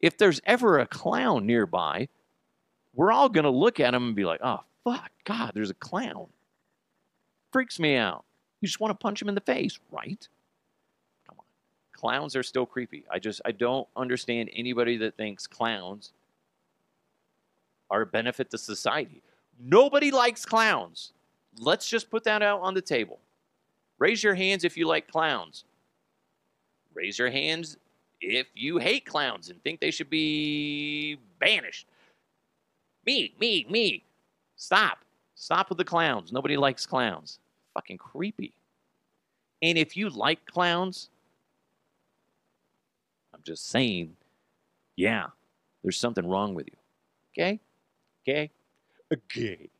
if there's ever a clown nearby, we're all going to look at him and be like, oh, fuck, God, there's a clown. Freaks me out. You just want to punch him in the face, right? Come on. Clowns are still creepy. I just, I don't understand anybody that thinks clowns are a benefit to society. Nobody likes clowns. Let's just put that out on the table. Raise your hands if you like clowns. Raise your hands if you hate clowns and think they should be banished. Me, me, me. Stop. Stop with the clowns. Nobody likes clowns. Fucking creepy. And if you like clowns, I'm just saying, yeah, there's something wrong with you. Okay? Okay? Okay.